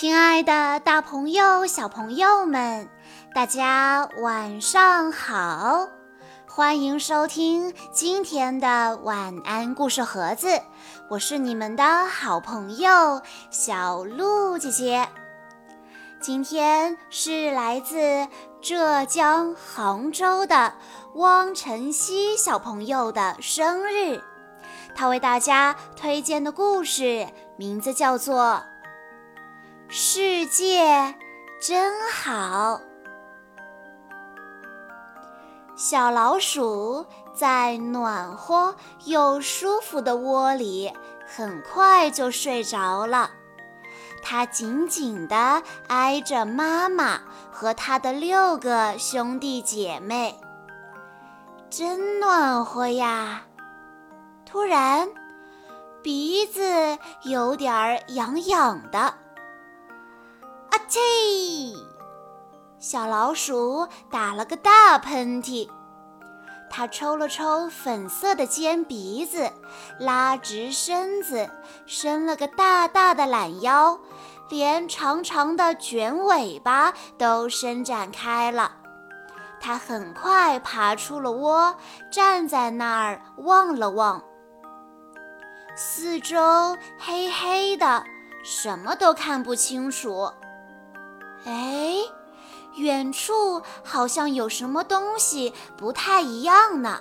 亲爱的，大朋友、小朋友们，大家晚上好！欢迎收听今天的晚安故事盒子，我是你们的好朋友小鹿姐姐。今天是来自浙江杭州的汪晨曦小朋友的生日，他为大家推荐的故事名字叫做。世界真好。小老鼠在暖和又舒服的窝里，很快就睡着了。它紧紧地挨着妈妈和它的六个兄弟姐妹，真暖和呀！突然，鼻子有点痒痒的。小老鼠打了个大喷嚏，它抽了抽粉色的尖鼻子，拉直身子，伸了个大大的懒腰，连长长的卷尾巴都伸展开了。它很快爬出了窝，站在那儿望了望，四周黑黑的，什么都看不清楚。哎，远处好像有什么东西不太一样呢。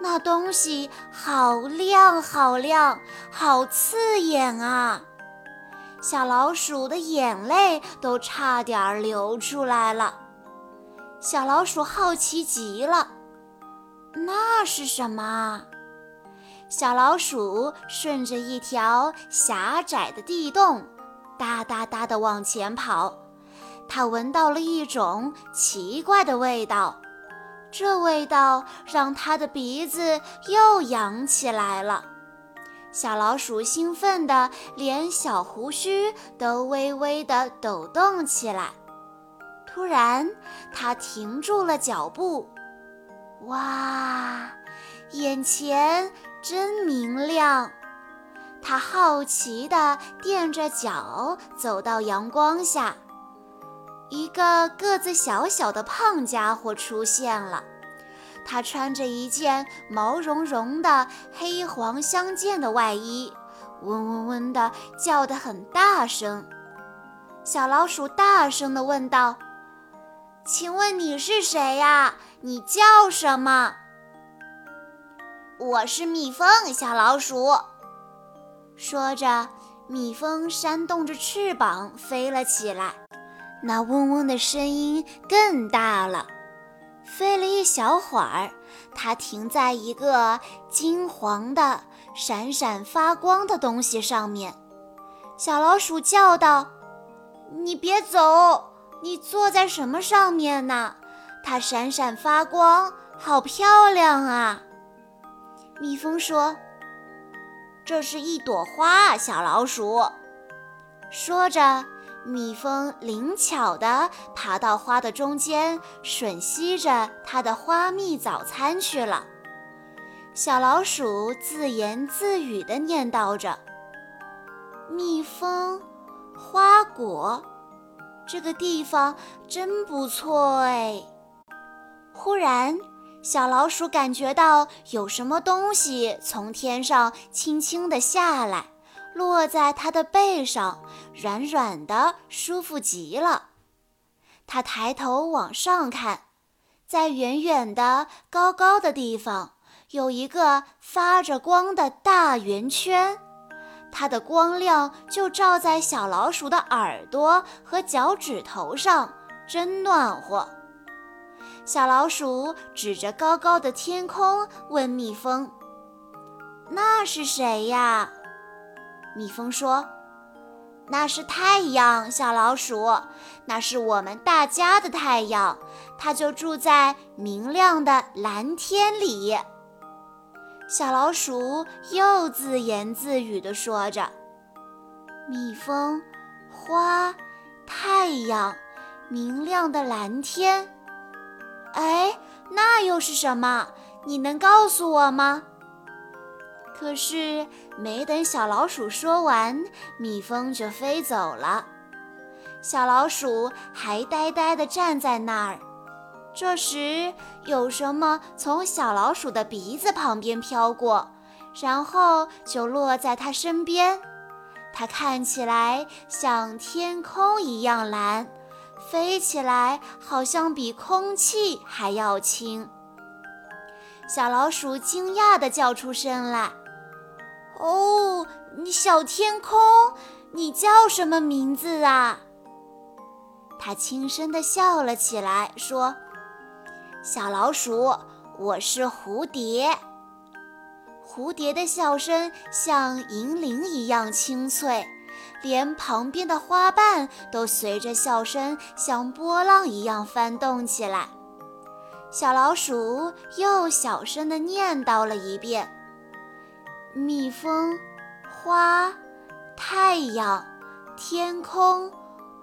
那东西好亮，好亮，好刺眼啊！小老鼠的眼泪都差点流出来了。小老鼠好奇极了，那是什么？小老鼠顺着一条狭窄的地洞，哒哒哒地往前跑。他闻到了一种奇怪的味道，这味道让他的鼻子又痒起来了。小老鼠兴奋的连小胡须都微微的抖动起来。突然，它停住了脚步。哇，眼前真明亮！它好奇地垫着脚走到阳光下。一个个子小小的胖家伙出现了，他穿着一件毛茸茸的黑黄相间的外衣，嗡嗡嗡的叫得很大声。小老鼠大声地问道：“请问你是谁呀？你叫什么？”“我是蜜蜂。”小老鼠说着，蜜蜂扇动着翅膀飞了起来。那嗡嗡的声音更大了。飞了一小会儿，它停在一个金黄的、闪闪发光的东西上面。小老鼠叫道：“你别走！你坐在什么上面呢？它闪闪发光，好漂亮啊！”蜜蜂说：“这是一朵花。”小老鼠说着。蜜蜂灵巧地爬到花的中间，吮吸着它的花蜜早餐去了。小老鼠自言自语地念叨着：“蜜蜂，花果，这个地方真不错哎。”忽然，小老鼠感觉到有什么东西从天上轻轻地下来。落在它的背上，软软的，舒服极了。它抬头往上看，在远远的、高高的地方，有一个发着光的大圆圈，它的光亮就照在小老鼠的耳朵和脚趾头上，真暖和。小老鼠指着高高的天空，问蜜蜂：“那是谁呀？”蜜蜂说：“那是太阳，小老鼠，那是我们大家的太阳，它就住在明亮的蓝天里。”小老鼠又自言自语地说着：“蜜蜂、花、太阳、明亮的蓝天，哎，那又是什么？你能告诉我吗？”可是，没等小老鼠说完，蜜蜂就飞走了。小老鼠还呆呆地站在那儿。这时，有什么从小老鼠的鼻子旁边飘过，然后就落在它身边。它看起来像天空一样蓝，飞起来好像比空气还要轻。小老鼠惊讶地叫出声来：“哦，你小天空，你叫什么名字啊？”它轻声地笑了起来，说：“小老鼠，我是蝴蝶。”蝴蝶的笑声像银铃一样清脆，连旁边的花瓣都随着笑声像波浪一样翻动起来。小老鼠又小声地念叨了一遍：“蜜蜂、花、太阳、天空、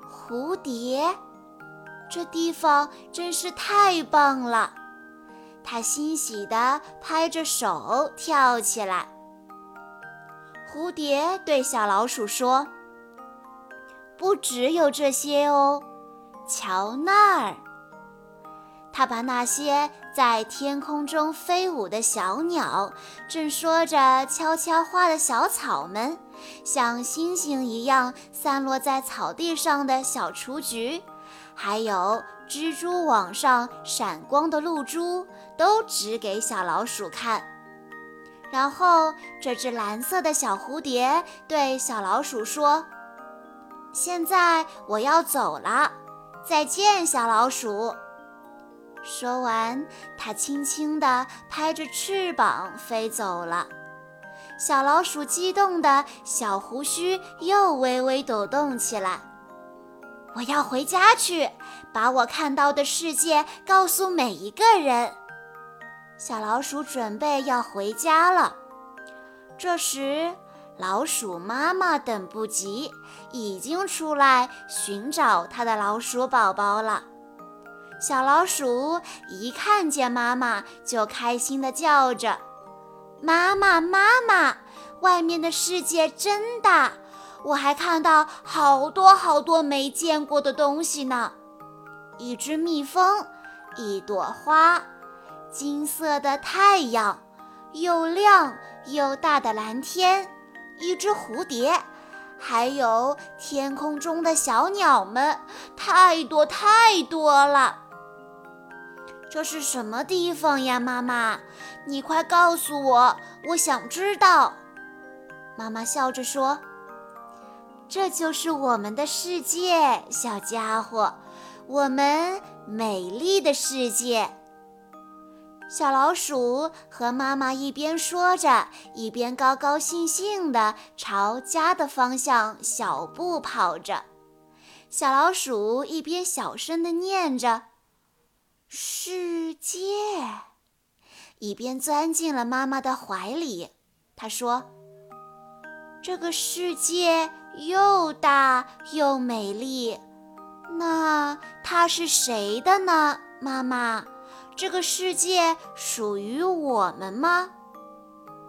蝴蝶，这地方真是太棒了！”它欣喜地拍着手跳起来。蝴蝶对小老鼠说：“不只有这些哦，瞧那儿。”他把那些在天空中飞舞的小鸟，正说着悄悄话的小草们，像星星一样散落在草地上的小雏菊，还有蜘蛛网上闪光的露珠，都指给小老鼠看。然后，这只蓝色的小蝴蝶对小老鼠说：“现在我要走了，再见，小老鼠。”说完，它轻轻地拍着翅膀飞走了。小老鼠激动的小胡须又微微抖动起来。我要回家去，把我看到的世界告诉每一个人。小老鼠准备要回家了。这时，老鼠妈妈等不及，已经出来寻找它的老鼠宝宝了。小老鼠一看见妈妈，就开心地叫着：“妈妈，妈妈！外面的世界真大，我还看到好多好多没见过的东西呢！一只蜜蜂，一朵花，金色的太阳，又亮又大的蓝天，一只蝴蝶，还有天空中的小鸟们，太多太多了！”这是什么地方呀，妈妈？你快告诉我，我想知道。妈妈笑着说：“这就是我们的世界，小家伙，我们美丽的世界。”小老鼠和妈妈一边说着，一边高高兴兴地朝家的方向小步跑着。小老鼠一边小声地念着。世界，一边钻进了妈妈的怀里。他说：“这个世界又大又美丽，那它是谁的呢？妈妈，这个世界属于我们吗？”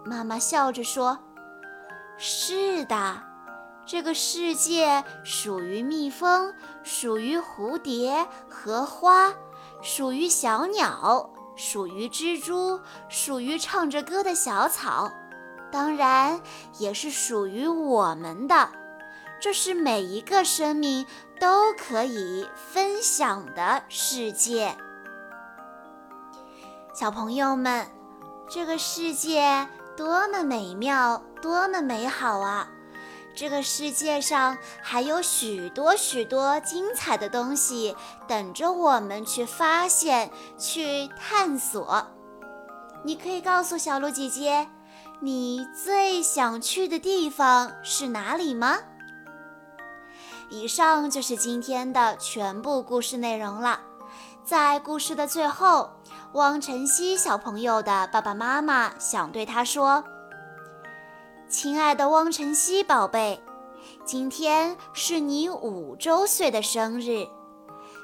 妈妈笑着说：“是的，这个世界属于蜜蜂，属于蝴蝶和花。”属于小鸟，属于蜘蛛，属于唱着歌的小草，当然也是属于我们的。这是每一个生命都可以分享的世界。小朋友们，这个世界多么美妙，多么美好啊！这个世界上还有许多许多精彩的东西等着我们去发现、去探索。你可以告诉小鹿姐姐，你最想去的地方是哪里吗？以上就是今天的全部故事内容了。在故事的最后，汪晨曦小朋友的爸爸妈妈想对他说。亲爱的汪晨曦宝贝，今天是你五周岁的生日。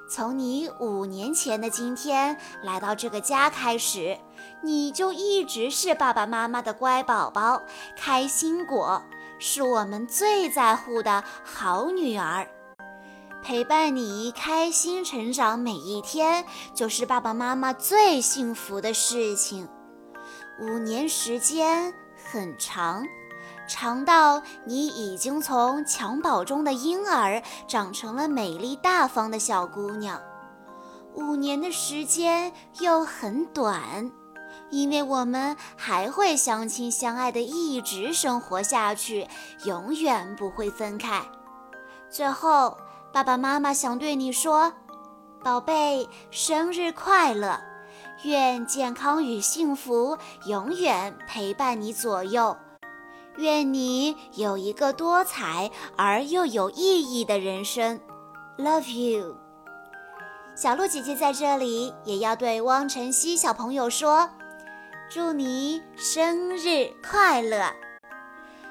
从你五年前的今天来到这个家开始，你就一直是爸爸妈妈的乖宝宝、开心果，是我们最在乎的好女儿。陪伴你开心成长每一天，就是爸爸妈妈最幸福的事情。五年时间很长，长到你已经从襁褓中的婴儿长成了美丽大方的小姑娘。五年的时间又很短，因为我们还会相亲相爱的一直生活下去，永远不会分开。最后，爸爸妈妈想对你说：“宝贝，生日快乐！愿健康与幸福永远陪伴你左右，愿你有一个多彩而又有意义的人生。Love you。”小鹿姐姐在这里也要对汪晨曦小朋友说：“祝你生日快乐！”